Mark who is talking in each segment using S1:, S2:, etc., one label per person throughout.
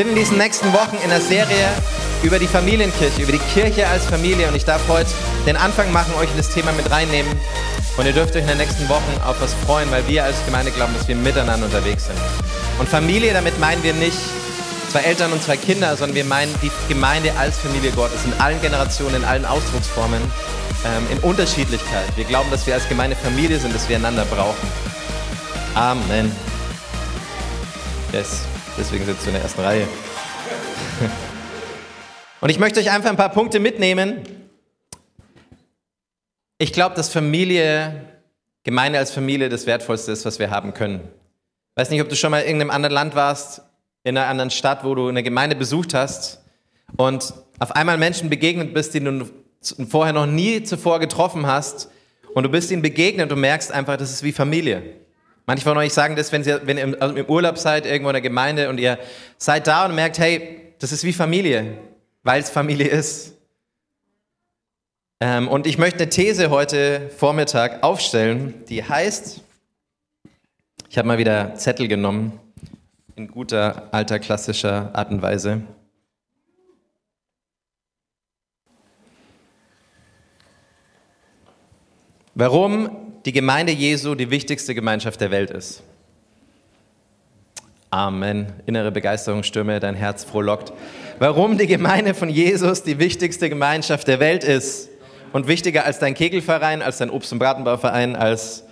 S1: Sind in diesen nächsten Wochen in der Serie über die Familienkirche, über die Kirche als Familie und ich darf heute den Anfang machen, euch in das Thema mit reinnehmen und ihr dürft euch in den nächsten Wochen auf was freuen, weil wir als Gemeinde glauben, dass wir miteinander unterwegs sind. Und Familie, damit meinen wir nicht zwei Eltern und zwei Kinder, sondern wir meinen die Gemeinde als Familie Gottes in allen Generationen, in allen Ausdrucksformen, ähm, in Unterschiedlichkeit. Wir glauben, dass wir als Gemeinde Familie sind, dass wir einander brauchen. Amen. Yes. Deswegen sitzt du in der ersten Reihe. Und ich möchte euch einfach ein paar Punkte mitnehmen. Ich glaube, dass Familie, Gemeinde als Familie das Wertvollste ist, was wir haben können. Ich weiß nicht, ob du schon mal in irgendeinem anderen Land warst, in einer anderen Stadt, wo du eine Gemeinde besucht hast und auf einmal Menschen begegnet bist, die du vorher noch nie zuvor getroffen hast und du bist ihnen begegnet und merkst einfach, das ist wie Familie. Manche von euch sagen das, wenn, ihr, wenn ihr im, also im Urlaub seid, irgendwo in der Gemeinde und ihr seid da und merkt, hey, das ist wie Familie, weil es Familie ist. Ähm, und ich möchte eine These heute Vormittag aufstellen, die heißt, ich habe mal wieder Zettel genommen, in guter alter klassischer Art und Weise. Warum die Gemeinde Jesu die wichtigste Gemeinschaft der Welt ist. Amen. Innere Begeisterungsstürme, dein Herz frohlockt. Warum die Gemeinde von Jesus die wichtigste Gemeinschaft der Welt ist und wichtiger als dein Kegelverein, als dein Obst- und Bratenbauverein, als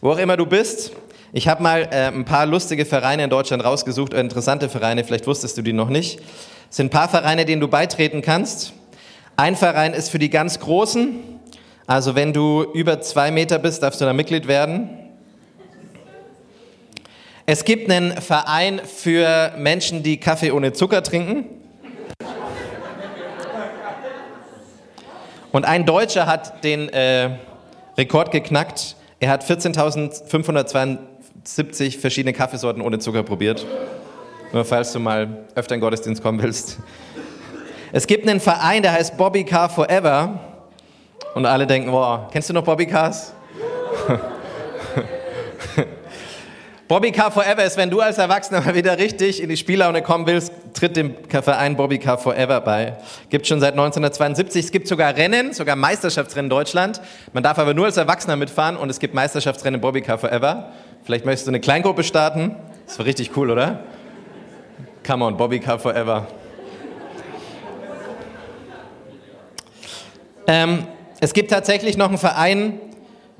S1: wo auch immer du bist. Ich habe mal äh, ein paar lustige Vereine in Deutschland rausgesucht, oder interessante Vereine, vielleicht wusstest du die noch nicht. Es sind ein paar Vereine, denen du beitreten kannst. Ein Verein ist für die ganz Großen, also wenn du über zwei Meter bist, darfst du da Mitglied werden. Es gibt einen Verein für Menschen, die Kaffee ohne Zucker trinken. Und ein Deutscher hat den äh, Rekord geknackt. Er hat 14.572 verschiedene Kaffeesorten ohne Zucker probiert. Nur falls du mal öfter in den Gottesdienst kommen willst. Es gibt einen Verein, der heißt Bobby Car Forever. Und alle denken, boah, kennst du noch Bobby Cars? Bobby Car Forever ist, wenn du als Erwachsener mal wieder richtig in die Spiellaune kommen willst, tritt dem Verein Bobby Car Forever bei. Gibt schon seit 1972. Es gibt sogar Rennen, sogar Meisterschaftsrennen in Deutschland. Man darf aber nur als Erwachsener mitfahren und es gibt Meisterschaftsrennen Bobby Car Forever. Vielleicht möchtest du eine Kleingruppe starten. Das war richtig cool, oder? Come on, Bobby Car Forever. Ähm, es gibt tatsächlich noch einen Verein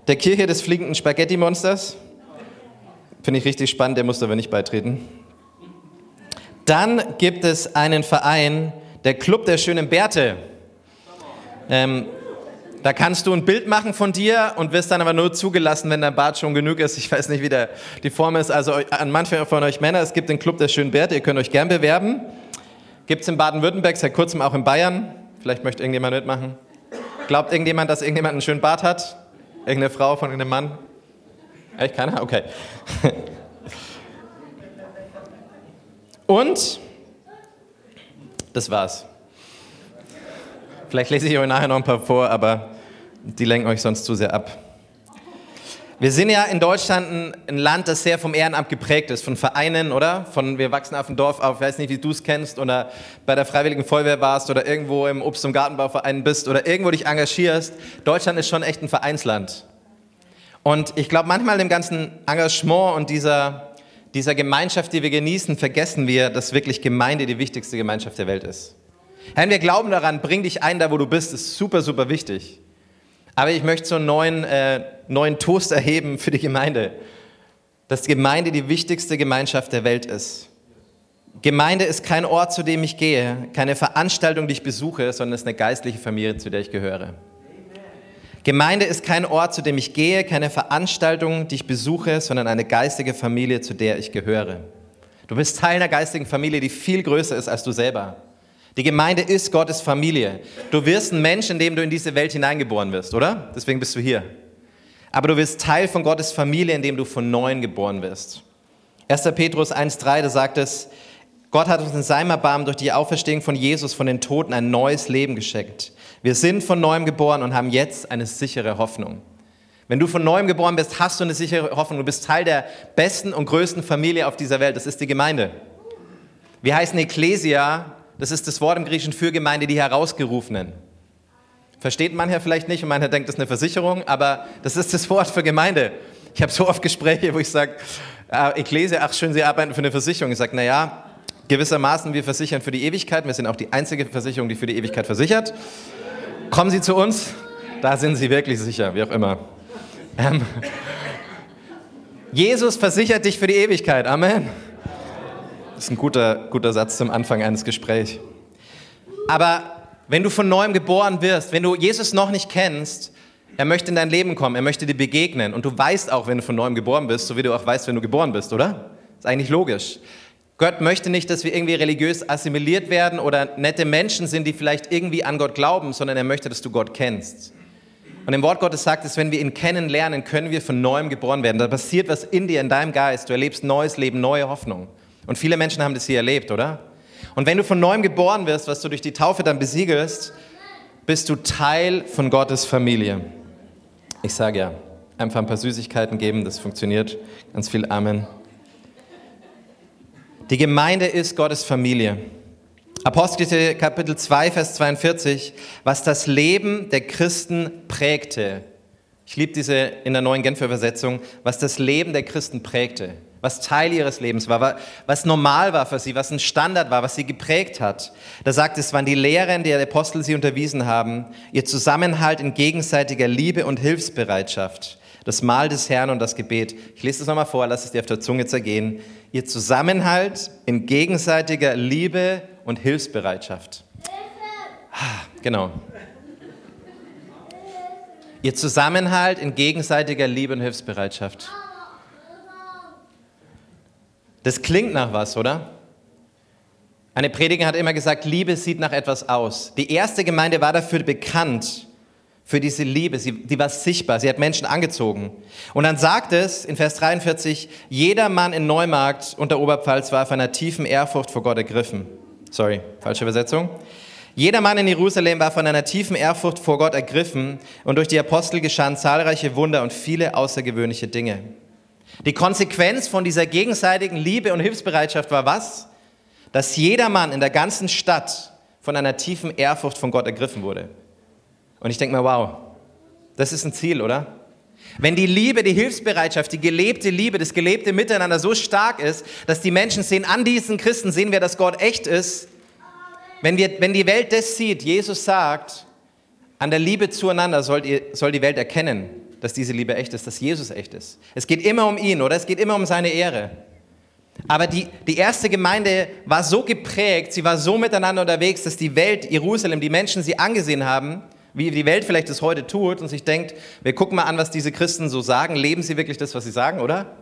S1: der Kirche des fliegenden Spaghetti-Monsters. Finde ich richtig spannend, der muss aber nicht beitreten. Dann gibt es einen Verein, der Club der schönen Bärte. Ähm, da kannst du ein Bild machen von dir und wirst dann aber nur zugelassen, wenn dein Bart schon genug ist. Ich weiß nicht, wie der, die Form ist. Also an manche von euch Männer, es gibt den Club der schönen Bärte, ihr könnt euch gern bewerben. Gibt es in Baden-Württemberg, seit kurzem auch in Bayern. Vielleicht möchte irgendjemand mitmachen. Glaubt irgendjemand, dass irgendjemand einen schönen Bart hat? Irgendeine Frau von irgendeinem Mann? Echt keiner? Okay. Und das war's. Vielleicht lese ich euch nachher noch ein paar vor, aber die lenken euch sonst zu sehr ab. Wir sind ja in Deutschland ein, Land, das sehr vom Ehrenamt geprägt ist, von Vereinen, oder? Von wir wachsen auf dem Dorf auf, weiß nicht, wie du es kennst, oder bei der Freiwilligen Feuerwehr warst oder irgendwo im Obst- und Gartenbauverein bist oder irgendwo dich engagierst. Deutschland ist schon echt ein Vereinsland. Und ich glaube, manchmal im ganzen Engagement und dieser, dieser Gemeinschaft, die wir genießen, vergessen wir, dass wirklich Gemeinde die wichtigste Gemeinschaft der Welt ist. Herr, wir glauben daran, bring dich ein, da wo du bist, ist super, super wichtig. Aber ich möchte so einen neuen, äh, neuen Toast erheben für die Gemeinde, dass die Gemeinde die wichtigste Gemeinschaft der Welt ist. Gemeinde ist kein Ort, zu dem ich gehe, keine Veranstaltung, die ich besuche, sondern es ist eine geistliche Familie, zu der ich gehöre. Gemeinde ist kein Ort, zu dem ich gehe, keine Veranstaltung, die ich besuche, sondern eine geistige Familie, zu der ich gehöre. Du bist Teil einer geistigen Familie, die viel größer ist als du selber. Die Gemeinde ist Gottes Familie. Du wirst ein Mensch, in dem du in diese Welt hineingeboren wirst, oder? Deswegen bist du hier. Aber du wirst Teil von Gottes Familie, in dem du von neuem geboren wirst. 1. Petrus 1,3, da sagt es, Gott hat uns in seinem Erbarmen durch die Auferstehung von Jesus von den Toten ein neues Leben geschenkt. Wir sind von neuem geboren und haben jetzt eine sichere Hoffnung. Wenn du von neuem geboren bist, hast du eine sichere Hoffnung. Du bist Teil der besten und größten Familie auf dieser Welt. Das ist die Gemeinde. Wir heißen Ecclesia, das ist das Wort im Griechischen für Gemeinde, die Herausgerufenen. Versteht mancher vielleicht nicht und mancher denkt, das ist eine Versicherung, aber das ist das Wort für Gemeinde. Ich habe so oft Gespräche, wo ich sage, äh, Ecclesia, ach schön, Sie arbeiten für eine Versicherung. Ich sage, naja, gewissermaßen, wir versichern für die Ewigkeit. Wir sind auch die einzige Versicherung, die für die Ewigkeit versichert. Kommen Sie zu uns, da sind Sie wirklich sicher, wie auch immer. Ähm, Jesus versichert dich für die Ewigkeit. Amen. Das ist ein guter, guter Satz zum Anfang eines Gesprächs. Aber wenn du von neuem geboren wirst, wenn du Jesus noch nicht kennst, er möchte in dein Leben kommen, er möchte dir begegnen. Und du weißt auch, wenn du von neuem geboren bist, so wie du auch weißt, wenn du geboren bist, oder? Ist eigentlich logisch. Gott möchte nicht, dass wir irgendwie religiös assimiliert werden oder nette Menschen sind, die vielleicht irgendwie an Gott glauben, sondern er möchte, dass du Gott kennst. Und im Wort Gottes sagt es, wenn wir ihn kennenlernen, können wir von neuem geboren werden. Da passiert was in dir, in deinem Geist. Du erlebst neues Leben, neue Hoffnung. Und viele Menschen haben das hier erlebt, oder? Und wenn du von neuem geboren wirst, was du durch die Taufe dann besiegelst, bist du Teil von Gottes Familie. Ich sage ja, einfach ein paar Süßigkeiten geben, das funktioniert. Ganz viel Amen. Die Gemeinde ist Gottes Familie. Apostelgeschichte Kapitel 2, Vers 42, was das Leben der Christen prägte. Ich liebe diese in der neuen Genfer Übersetzung, was das Leben der Christen prägte was Teil ihres Lebens war, was normal war für sie, was ein Standard war, was sie geprägt hat. Da sagt es, waren die Lehren, die der Apostel sie unterwiesen haben, ihr Zusammenhalt in gegenseitiger Liebe und Hilfsbereitschaft, das Mahl des Herrn und das Gebet. Ich lese das nochmal vor, lass es dir auf der Zunge zergehen. Ihr Zusammenhalt in gegenseitiger Liebe und Hilfsbereitschaft. Ah, genau. Ihr Zusammenhalt in gegenseitiger Liebe und Hilfsbereitschaft. Das klingt nach was, oder? Eine Prediger hat immer gesagt, Liebe sieht nach etwas aus. Die erste Gemeinde war dafür bekannt, für diese Liebe. Sie, die war sichtbar, sie hat Menschen angezogen. Und dann sagt es in Vers 43, jeder Mann in Neumarkt und der Oberpfalz war von einer tiefen Ehrfurcht vor Gott ergriffen. Sorry, falsche Übersetzung. Jeder Mann in Jerusalem war von einer tiefen Ehrfurcht vor Gott ergriffen und durch die Apostel geschahen zahlreiche Wunder und viele außergewöhnliche Dinge. Die Konsequenz von dieser gegenseitigen Liebe und Hilfsbereitschaft war was? Dass jeder Mann in der ganzen Stadt von einer tiefen Ehrfurcht von Gott ergriffen wurde. Und ich denke mir, wow, das ist ein Ziel, oder? Wenn die Liebe, die Hilfsbereitschaft, die gelebte Liebe, das gelebte Miteinander so stark ist, dass die Menschen sehen, an diesen Christen sehen wir, dass Gott echt ist. Wenn, wir, wenn die Welt das sieht, Jesus sagt, an der Liebe zueinander soll die, soll die Welt erkennen, dass diese Liebe echt ist, dass Jesus echt ist. Es geht immer um ihn, oder? Es geht immer um seine Ehre. Aber die, die erste Gemeinde war so geprägt, sie war so miteinander unterwegs, dass die Welt, Jerusalem, die Menschen sie angesehen haben, wie die Welt vielleicht das heute tut und sich denkt, wir gucken mal an, was diese Christen so sagen, leben sie wirklich das, was sie sagen, oder?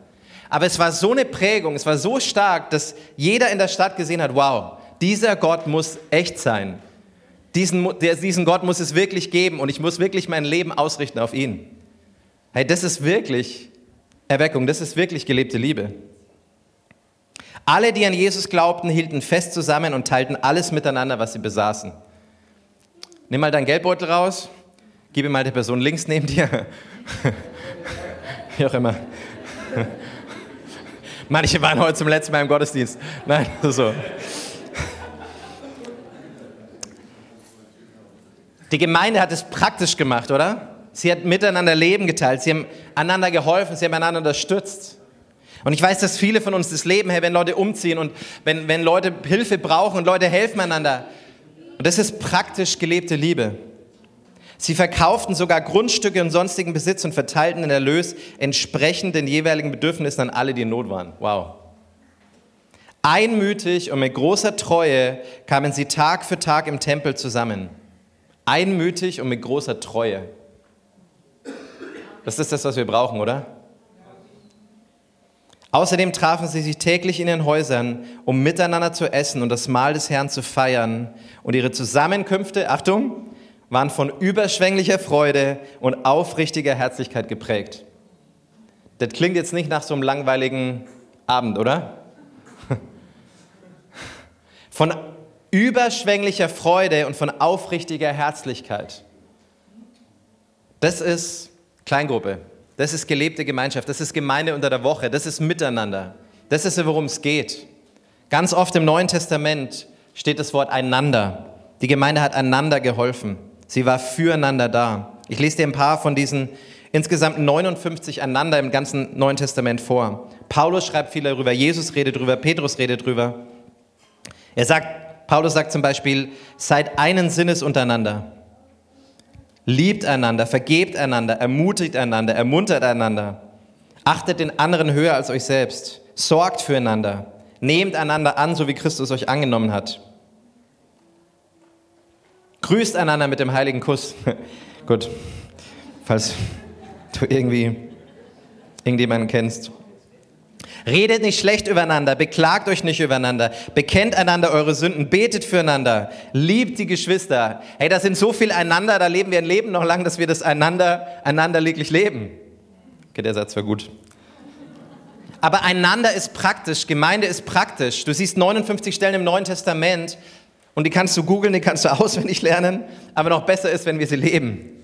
S1: Aber es war so eine Prägung, es war so stark, dass jeder in der Stadt gesehen hat, wow, dieser Gott muss echt sein. Diesen, diesen Gott muss es wirklich geben und ich muss wirklich mein Leben ausrichten auf ihn. Hey, das ist wirklich Erweckung, das ist wirklich gelebte Liebe. Alle, die an Jesus glaubten, hielten fest zusammen und teilten alles miteinander, was sie besaßen. Nimm mal deinen Geldbeutel raus, gib ihm mal der Person links neben dir. Wie auch immer. Manche waren heute zum letzten Mal im Gottesdienst. Nein, so. Die Gemeinde hat es praktisch gemacht, oder? Sie hat miteinander Leben geteilt. Sie haben einander geholfen. Sie haben einander unterstützt. Und ich weiß, dass viele von uns das Leben, hey, wenn Leute umziehen und wenn, wenn Leute Hilfe brauchen und Leute helfen einander. Und das ist praktisch gelebte Liebe. Sie verkauften sogar Grundstücke und sonstigen Besitz und verteilten den Erlös entsprechend den jeweiligen Bedürfnissen an alle, die in Not waren. Wow. Einmütig und mit großer Treue kamen sie Tag für Tag im Tempel zusammen. Einmütig und mit großer Treue. Das ist das, was wir brauchen, oder? Außerdem trafen sie sich täglich in ihren Häusern, um miteinander zu essen und das Mahl des Herrn zu feiern. Und ihre Zusammenkünfte, Achtung, waren von überschwänglicher Freude und aufrichtiger Herzlichkeit geprägt. Das klingt jetzt nicht nach so einem langweiligen Abend, oder? Von überschwänglicher Freude und von aufrichtiger Herzlichkeit. Das ist Kleingruppe. Das ist gelebte Gemeinschaft. Das ist Gemeinde unter der Woche. Das ist Miteinander. Das ist, worum es geht. Ganz oft im Neuen Testament steht das Wort einander. Die Gemeinde hat einander geholfen. Sie war füreinander da. Ich lese dir ein paar von diesen insgesamt 59 einander im ganzen Neuen Testament vor. Paulus schreibt viel darüber, Jesus redet darüber, Petrus redet darüber. Er sagt, Paulus sagt zum Beispiel, seid einen Sinnes untereinander. Liebt einander, vergebt einander, ermutigt einander, ermuntert einander. Achtet den anderen höher als euch selbst. Sorgt füreinander. Nehmt einander an, so wie Christus euch angenommen hat. Grüßt einander mit dem heiligen Kuss. Gut, falls du irgendwie irgendjemanden kennst. Redet nicht schlecht übereinander, beklagt euch nicht übereinander, bekennt einander eure Sünden, betet füreinander, liebt die Geschwister. Hey, das sind so viel einander, da leben wir ein Leben noch lang, dass wir das einander, einander lediglich leben. Okay, der Satz war gut. Aber einander ist praktisch, Gemeinde ist praktisch. Du siehst 59 Stellen im Neuen Testament, und die kannst du googeln, die kannst du auswendig lernen, aber noch besser ist, wenn wir sie leben.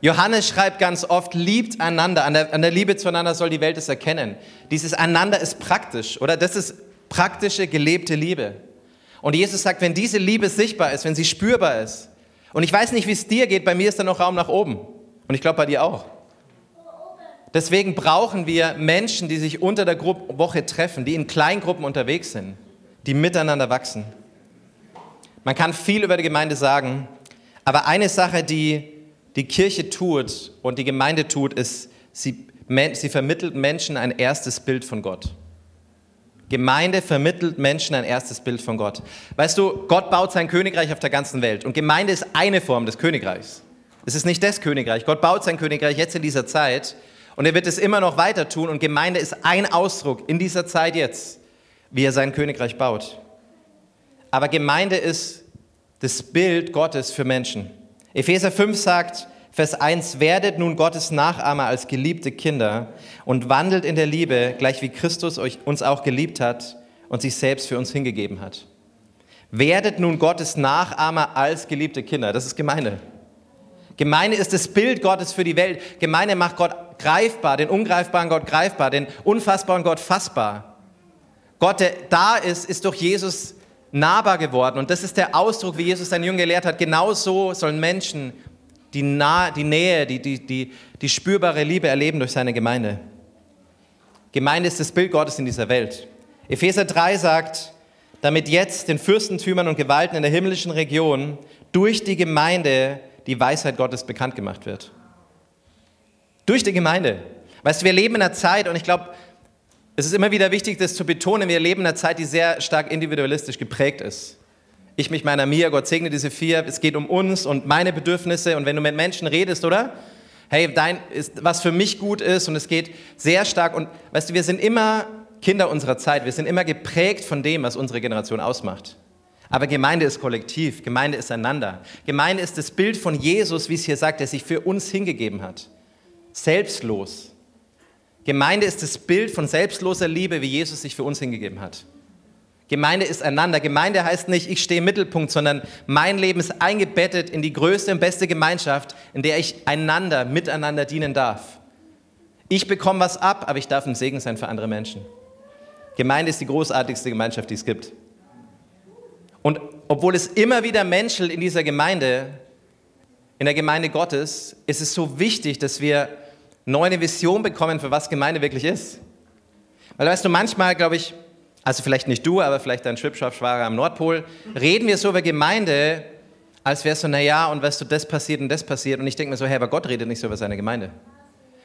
S1: Johannes schreibt ganz oft, liebt einander, an der, an der Liebe zueinander soll die Welt es erkennen. Dieses einander ist praktisch, oder? Das ist praktische, gelebte Liebe. Und Jesus sagt, wenn diese Liebe sichtbar ist, wenn sie spürbar ist, und ich weiß nicht, wie es dir geht, bei mir ist da noch Raum nach oben. Und ich glaube bei dir auch. Deswegen brauchen wir Menschen, die sich unter der Woche treffen, die in Kleingruppen unterwegs sind, die miteinander wachsen. Man kann viel über die Gemeinde sagen, aber eine Sache, die die Kirche tut und die Gemeinde tut, ist, sie, sie vermittelt Menschen ein erstes Bild von Gott. Gemeinde vermittelt Menschen ein erstes Bild von Gott. Weißt du, Gott baut sein Königreich auf der ganzen Welt und Gemeinde ist eine Form des Königreichs. Es ist nicht das Königreich. Gott baut sein Königreich jetzt in dieser Zeit und er wird es immer noch weiter tun und Gemeinde ist ein Ausdruck in dieser Zeit jetzt, wie er sein Königreich baut. Aber Gemeinde ist das Bild Gottes für Menschen. Epheser 5 sagt, Vers 1, werdet nun Gottes Nachahmer als geliebte Kinder und wandelt in der Liebe, gleich wie Christus euch, uns auch geliebt hat und sich selbst für uns hingegeben hat. Werdet nun Gottes Nachahmer als geliebte Kinder. Das ist Gemeinde. Gemeinde ist das Bild Gottes für die Welt. Gemeinde macht Gott greifbar, den ungreifbaren Gott greifbar, den unfassbaren Gott fassbar. Gott, der da ist, ist durch Jesus nahbar geworden. Und das ist der Ausdruck, wie Jesus seinen Jüngern gelehrt hat. Genau so sollen Menschen die, nah, die Nähe, die, die, die, die spürbare Liebe erleben durch seine Gemeinde. Gemeinde ist das Bild Gottes in dieser Welt. Epheser 3 sagt, damit jetzt den Fürstentümern und Gewalten in der himmlischen Region durch die Gemeinde die Weisheit Gottes bekannt gemacht wird. Durch die Gemeinde. Weißt du, wir leben in einer Zeit, und ich glaube, es ist immer wieder wichtig, das zu betonen, wir leben in einer Zeit, die sehr stark individualistisch geprägt ist. Ich, mich, meiner, mir, Gott segne diese vier, es geht um uns und meine Bedürfnisse und wenn du mit Menschen redest, oder? Hey, dein, ist, was für mich gut ist und es geht sehr stark und weißt du, wir sind immer Kinder unserer Zeit, wir sind immer geprägt von dem, was unsere Generation ausmacht. Aber Gemeinde ist kollektiv, Gemeinde ist einander. Gemeinde ist das Bild von Jesus, wie es hier sagt, der sich für uns hingegeben hat. Selbstlos. Gemeinde ist das Bild von selbstloser Liebe, wie Jesus sich für uns hingegeben hat. Gemeinde ist einander. Gemeinde heißt nicht, ich stehe im Mittelpunkt, sondern mein Leben ist eingebettet in die größte und beste Gemeinschaft, in der ich einander, miteinander dienen darf. Ich bekomme was ab, aber ich darf ein Segen sein für andere Menschen. Gemeinde ist die großartigste Gemeinschaft, die es gibt. Und obwohl es immer wieder menschelt in dieser Gemeinde, in der Gemeinde Gottes, ist es so wichtig, dass wir neue Vision bekommen, für was Gemeinde wirklich ist. Weil weißt du, manchmal, glaube ich, also vielleicht nicht du, aber vielleicht dein Schwibschwager am Nordpol, reden wir so über Gemeinde, als wäre es so, naja, und weißt du, das passiert und das passiert. Und ich denke mir so, hey, aber Gott redet nicht so über seine Gemeinde.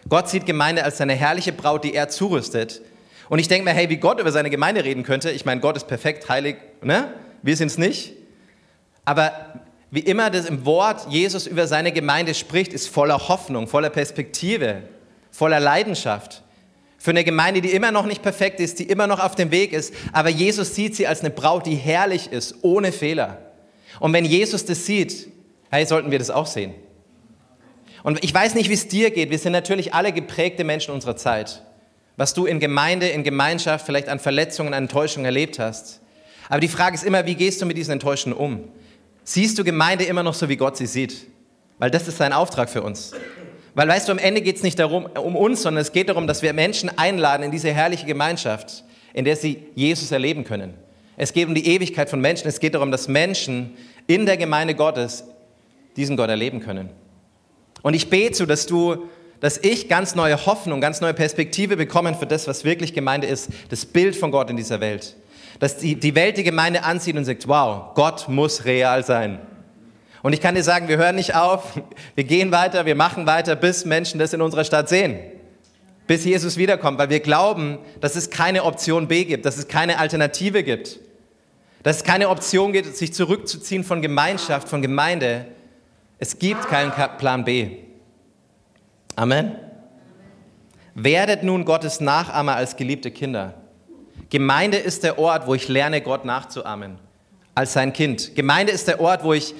S1: Gott sieht Gemeinde als seine herrliche Braut, die er zurüstet. Und ich denke mir, hey, wie Gott über seine Gemeinde reden könnte, ich meine, Gott ist perfekt, heilig, ne? Wir sind es nicht. Aber wie immer das im Wort Jesus über seine Gemeinde spricht, ist voller Hoffnung, voller Perspektive, voller Leidenschaft. Für eine Gemeinde, die immer noch nicht perfekt ist, die immer noch auf dem Weg ist, aber Jesus sieht sie als eine Braut, die herrlich ist, ohne Fehler. Und wenn Jesus das sieht, hey, sollten wir das auch sehen. Und ich weiß nicht, wie es dir geht. Wir sind natürlich alle geprägte Menschen unserer Zeit. Was du in Gemeinde, in Gemeinschaft vielleicht an Verletzungen, an Enttäuschungen erlebt hast. Aber die Frage ist immer, wie gehst du mit diesen Enttäuschungen um? Siehst du Gemeinde immer noch so, wie Gott sie sieht? Weil das ist sein Auftrag für uns. Weil weißt du, am Ende geht es nicht darum, um uns, sondern es geht darum, dass wir Menschen einladen in diese herrliche Gemeinschaft, in der sie Jesus erleben können. Es geht um die Ewigkeit von Menschen. Es geht darum, dass Menschen in der Gemeinde Gottes diesen Gott erleben können. Und ich bete so, dass du, dass ich ganz neue Hoffnung, ganz neue Perspektive bekommen für das, was wirklich Gemeinde ist, das Bild von Gott in dieser Welt. Dass die, die Welt die Gemeinde anzieht und sagt, wow, Gott muss real sein. Und ich kann dir sagen, wir hören nicht auf, wir gehen weiter, wir machen weiter, bis Menschen das in unserer Stadt sehen. Bis Jesus wiederkommt, weil wir glauben, dass es keine Option B gibt, dass es keine Alternative gibt. Dass es keine Option gibt, sich zurückzuziehen von Gemeinschaft, von Gemeinde. Es gibt keinen Plan B. Amen. Werdet nun Gottes Nachahmer als geliebte Kinder. Gemeinde ist der Ort, wo ich lerne, Gott nachzuahmen, als sein Kind. Gemeinde ist der Ort, wo ich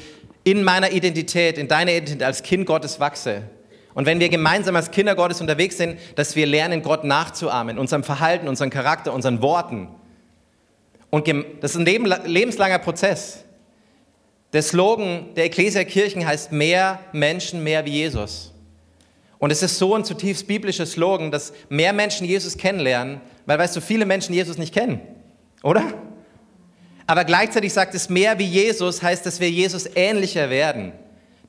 S1: in meiner Identität, in deiner Identität als Kind Gottes wachse. Und wenn wir gemeinsam als Kinder Gottes unterwegs sind, dass wir lernen, Gott nachzuahmen, unserem Verhalten, unserem Charakter, unseren Worten. Und das ist ein lebenslanger Prozess. Der Slogan der Ecclesia Kirchen heißt mehr Menschen, mehr wie Jesus. Und es ist so ein zutiefst biblischer Slogan, dass mehr Menschen Jesus kennenlernen, weil weißt du, viele Menschen Jesus nicht kennen, oder? Aber gleichzeitig sagt es, mehr wie Jesus heißt, dass wir Jesus ähnlicher werden,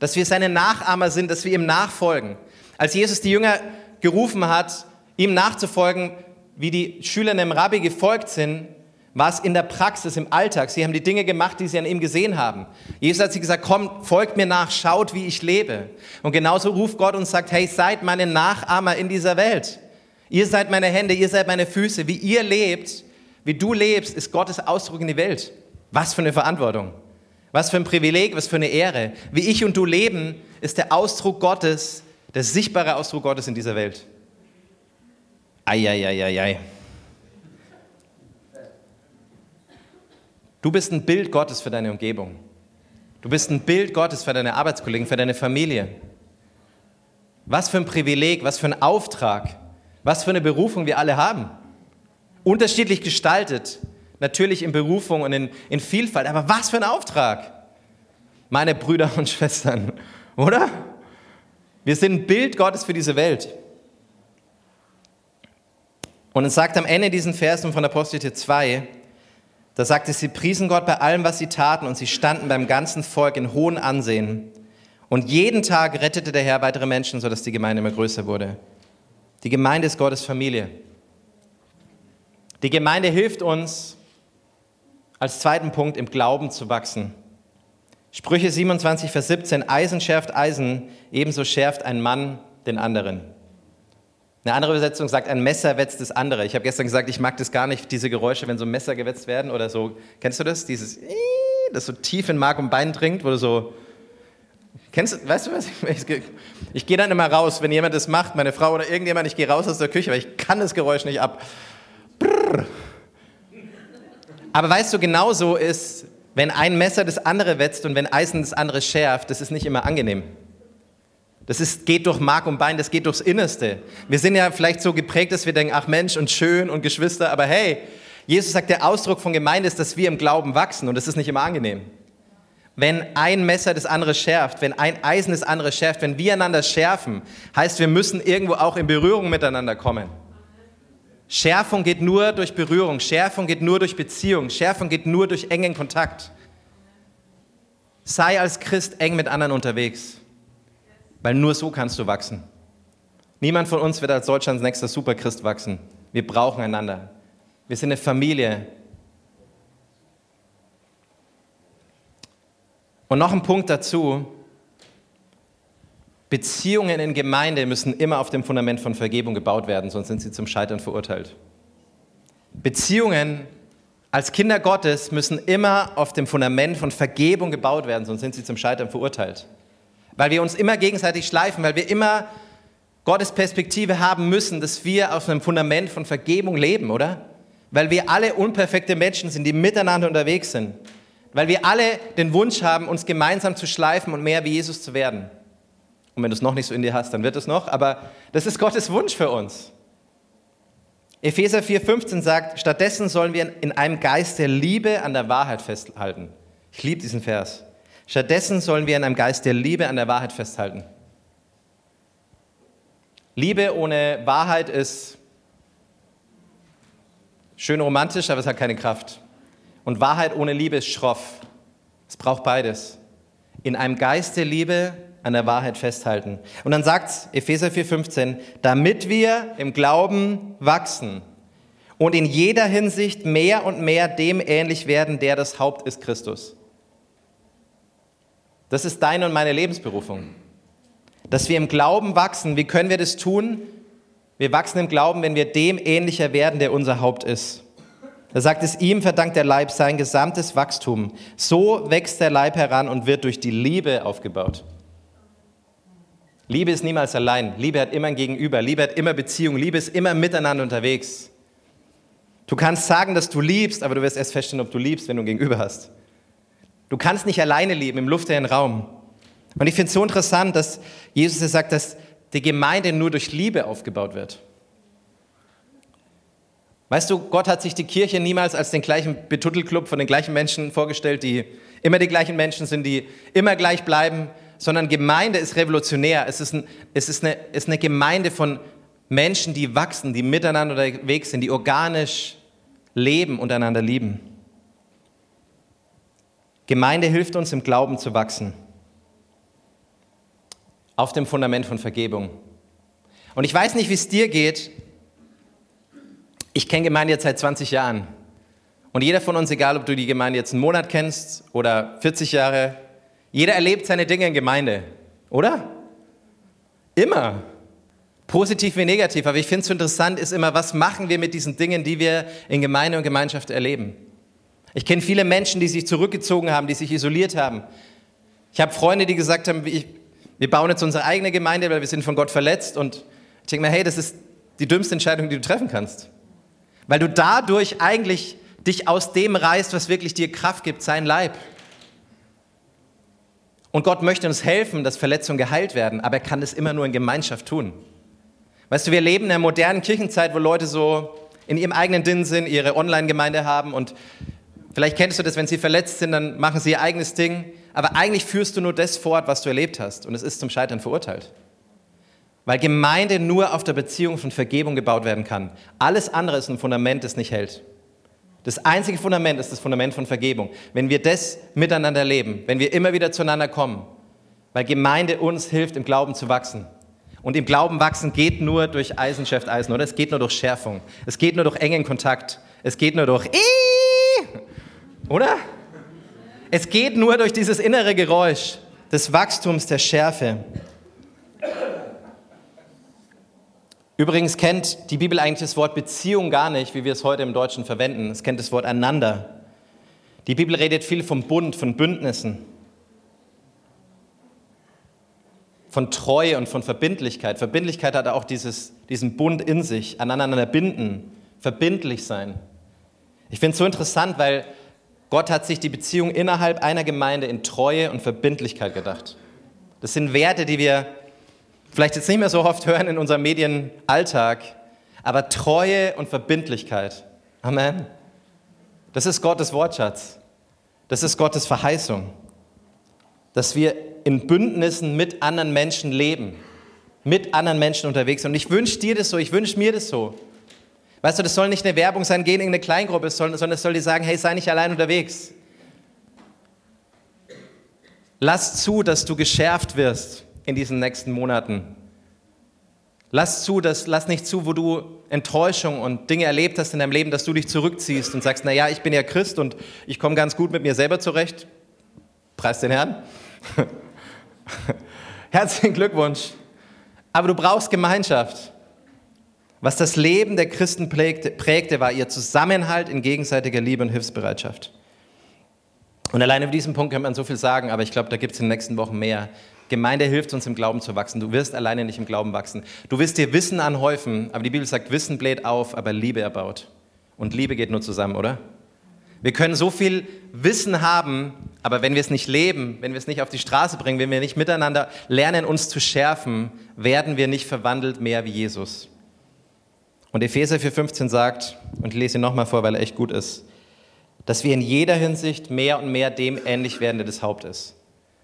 S1: dass wir seine Nachahmer sind, dass wir ihm nachfolgen. Als Jesus die Jünger gerufen hat, ihm nachzufolgen, wie die Schüler dem Rabbi gefolgt sind, war es in der Praxis, im Alltag. Sie haben die Dinge gemacht, die sie an ihm gesehen haben. Jesus hat sie gesagt, komm, folgt mir nach, schaut, wie ich lebe. Und genauso ruft Gott und sagt, hey, seid meine Nachahmer in dieser Welt. Ihr seid meine Hände, ihr seid meine Füße. Wie ihr lebt, wie du lebst, ist Gottes Ausdruck in die Welt. Was für eine Verantwortung. Was für ein Privileg, was für eine Ehre. Wie ich und du leben, ist der Ausdruck Gottes, der sichtbare Ausdruck Gottes in dieser Welt. Eieieiei. Du bist ein Bild Gottes für deine Umgebung. Du bist ein Bild Gottes für deine Arbeitskollegen, für deine Familie. Was für ein Privileg, was für ein Auftrag, was für eine Berufung wir alle haben unterschiedlich gestaltet, natürlich in Berufung und in, in Vielfalt, aber was für ein Auftrag, meine Brüder und Schwestern, oder? Wir sind ein Bild Gottes für diese Welt. Und es sagt am Ende diesen Versen von Apostel 2, da sagt es, sie priesen Gott bei allem, was sie taten und sie standen beim ganzen Volk in hohem Ansehen. Und jeden Tag rettete der Herr weitere Menschen, sodass die Gemeinde immer größer wurde. Die Gemeinde ist Gottes Familie. Die Gemeinde hilft uns, als zweiten Punkt im Glauben zu wachsen. Sprüche 27, Vers 17, Eisen schärft Eisen, ebenso schärft ein Mann den anderen. Eine andere Übersetzung sagt, ein Messer wetzt das andere. Ich habe gestern gesagt, ich mag das gar nicht, diese Geräusche, wenn so Messer gewetzt werden oder so. Kennst du das? Dieses, das so tief in Mark und Bein dringt, wo du so. Kennst du, weißt du was? Ich, ich gehe dann immer raus, wenn jemand das macht, meine Frau oder irgendjemand, ich gehe raus aus der Küche, weil ich kann das Geräusch nicht ab. Brrr. Aber weißt du, genauso ist, wenn ein Messer das andere wetzt und wenn Eisen das andere schärft, das ist nicht immer angenehm. Das ist, geht durch Mark und Bein, das geht durchs Innerste. Wir sind ja vielleicht so geprägt, dass wir denken, ach Mensch und schön und Geschwister, aber hey, Jesus sagt, der Ausdruck von Gemeinde ist, dass wir im Glauben wachsen und das ist nicht immer angenehm. Wenn ein Messer das andere schärft, wenn ein Eisen das andere schärft, wenn wir einander schärfen, heißt, wir müssen irgendwo auch in Berührung miteinander kommen. Schärfung geht nur durch Berührung, Schärfung geht nur durch Beziehung, Schärfung geht nur durch engen Kontakt. Sei als Christ eng mit anderen unterwegs, weil nur so kannst du wachsen. Niemand von uns wird als Deutschlands nächster Superchrist wachsen. Wir brauchen einander. Wir sind eine Familie. Und noch ein Punkt dazu. Beziehungen in Gemeinde müssen immer auf dem Fundament von Vergebung gebaut werden, sonst sind sie zum Scheitern verurteilt. Beziehungen als Kinder Gottes müssen immer auf dem Fundament von Vergebung gebaut werden, sonst sind sie zum Scheitern verurteilt. Weil wir uns immer gegenseitig schleifen, weil wir immer Gottes Perspektive haben müssen, dass wir auf einem Fundament von Vergebung leben, oder? Weil wir alle unperfekte Menschen sind, die miteinander unterwegs sind. Weil wir alle den Wunsch haben, uns gemeinsam zu schleifen und mehr wie Jesus zu werden. Und wenn du es noch nicht so in dir hast, dann wird es noch. Aber das ist Gottes Wunsch für uns. Epheser 4,15 sagt, stattdessen sollen wir in einem Geist der Liebe an der Wahrheit festhalten. Ich liebe diesen Vers. Stattdessen sollen wir in einem Geist der Liebe an der Wahrheit festhalten. Liebe ohne Wahrheit ist schön romantisch, aber es hat keine Kraft. Und Wahrheit ohne Liebe ist schroff. Es braucht beides. In einem Geist der Liebe an der Wahrheit festhalten. Und dann sagt Epheser 4,15, damit wir im Glauben wachsen und in jeder Hinsicht mehr und mehr dem ähnlich werden, der das Haupt ist, Christus. Das ist deine und meine Lebensberufung. Dass wir im Glauben wachsen. Wie können wir das tun? Wir wachsen im Glauben, wenn wir dem ähnlicher werden, der unser Haupt ist. Da sagt es, ihm verdankt der Leib sein gesamtes Wachstum. So wächst der Leib heran und wird durch die Liebe aufgebaut. Liebe ist niemals allein. Liebe hat immer ein Gegenüber. Liebe hat immer Beziehung. Liebe ist immer miteinander unterwegs. Du kannst sagen, dass du liebst, aber du wirst erst feststellen, ob du liebst, wenn du ein Gegenüber hast. Du kannst nicht alleine leben im luftleeren Raum. Und ich finde es so interessant, dass Jesus sagt, dass die Gemeinde nur durch Liebe aufgebaut wird. Weißt du, Gott hat sich die Kirche niemals als den gleichen Betuttelclub von den gleichen Menschen vorgestellt, die immer die gleichen Menschen sind, die immer gleich bleiben, sondern Gemeinde ist revolutionär. Es ist, ein, es ist, eine, ist eine Gemeinde von Menschen, die wachsen, die miteinander unterwegs sind, die organisch leben und einander lieben. Gemeinde hilft uns im Glauben zu wachsen. Auf dem Fundament von Vergebung. Und ich weiß nicht, wie es dir geht. Ich kenne Gemeinde jetzt seit 20 Jahren. Und jeder von uns, egal ob du die Gemeinde jetzt einen Monat kennst oder 40 Jahre, jeder erlebt seine Dinge in Gemeinde, oder? Immer. Positiv wie negativ. Aber ich finde es interessant, ist immer, was machen wir mit diesen Dingen, die wir in Gemeinde und Gemeinschaft erleben? Ich kenne viele Menschen, die sich zurückgezogen haben, die sich isoliert haben. Ich habe Freunde, die gesagt haben, wir bauen jetzt unsere eigene Gemeinde, weil wir sind von Gott verletzt. Und ich denke mir, hey, das ist die dümmste Entscheidung, die du treffen kannst. Weil du dadurch eigentlich dich aus dem reißt, was wirklich dir Kraft gibt, sein Leib. Und Gott möchte uns helfen, dass Verletzungen geheilt werden, aber er kann das immer nur in Gemeinschaft tun. Weißt du, wir leben in einer modernen Kirchenzeit, wo Leute so in ihrem eigenen Ding sind, ihre Online-Gemeinde haben und vielleicht kennst du das, wenn sie verletzt sind, dann machen sie ihr eigenes Ding, aber eigentlich führst du nur das fort, was du erlebt hast und es ist zum Scheitern verurteilt. Weil Gemeinde nur auf der Beziehung von Vergebung gebaut werden kann. Alles andere ist ein Fundament, das nicht hält. Das einzige Fundament ist das Fundament von Vergebung. Wenn wir das miteinander leben, wenn wir immer wieder zueinander kommen, weil Gemeinde uns hilft, im Glauben zu wachsen, und im Glauben wachsen geht nur durch Eisen Eisen, oder? Es geht nur durch Schärfung. Es geht nur durch engen Kontakt. Es geht nur durch oder? Es geht nur durch dieses innere Geräusch des Wachstums der Schärfe. Übrigens kennt die Bibel eigentlich das Wort Beziehung gar nicht, wie wir es heute im Deutschen verwenden. Es kennt das Wort einander. Die Bibel redet viel vom Bund, von Bündnissen. von Treue und von Verbindlichkeit. Verbindlichkeit hat auch dieses, diesen Bund in sich, aneinander binden, verbindlich sein. Ich finde es so interessant, weil Gott hat sich die Beziehung innerhalb einer Gemeinde in Treue und Verbindlichkeit gedacht. Das sind Werte, die wir vielleicht jetzt nicht mehr so oft hören in unserem Medienalltag, aber Treue und Verbindlichkeit. Amen. Das ist Gottes Wortschatz. Das ist Gottes Verheißung. Dass wir in Bündnissen mit anderen Menschen leben, mit anderen Menschen unterwegs sind. Und ich wünsche dir das so, ich wünsche mir das so. Weißt du, das soll nicht eine Werbung sein, gehen in eine Kleingruppe, sondern es soll dir sagen, hey, sei nicht allein unterwegs. Lass zu, dass du geschärft wirst in diesen nächsten Monaten. Lass zu, dass, lass nicht zu, wo du Enttäuschung und Dinge erlebt hast in deinem Leben, dass du dich zurückziehst und sagst, naja, ich bin ja Christ und ich komme ganz gut mit mir selber zurecht. Preis den Herrn. Herzlichen Glückwunsch. Aber du brauchst Gemeinschaft. Was das Leben der Christen prägte, prägte, war ihr Zusammenhalt in gegenseitiger Liebe und Hilfsbereitschaft. Und alleine auf diesem Punkt könnte man so viel sagen, aber ich glaube, da gibt es in den nächsten Wochen mehr. Gemeinde hilft uns im Glauben zu wachsen. Du wirst alleine nicht im Glauben wachsen. Du wirst dir Wissen anhäufen, aber die Bibel sagt, Wissen bläht auf, aber Liebe erbaut. Und Liebe geht nur zusammen, oder? Wir können so viel Wissen haben, aber wenn wir es nicht leben, wenn wir es nicht auf die Straße bringen, wenn wir nicht miteinander lernen, uns zu schärfen, werden wir nicht verwandelt mehr wie Jesus. Und Epheser 4,15 sagt, und ich lese ihn nochmal vor, weil er echt gut ist, dass wir in jeder Hinsicht mehr und mehr dem ähnlich werden, der das Haupt ist.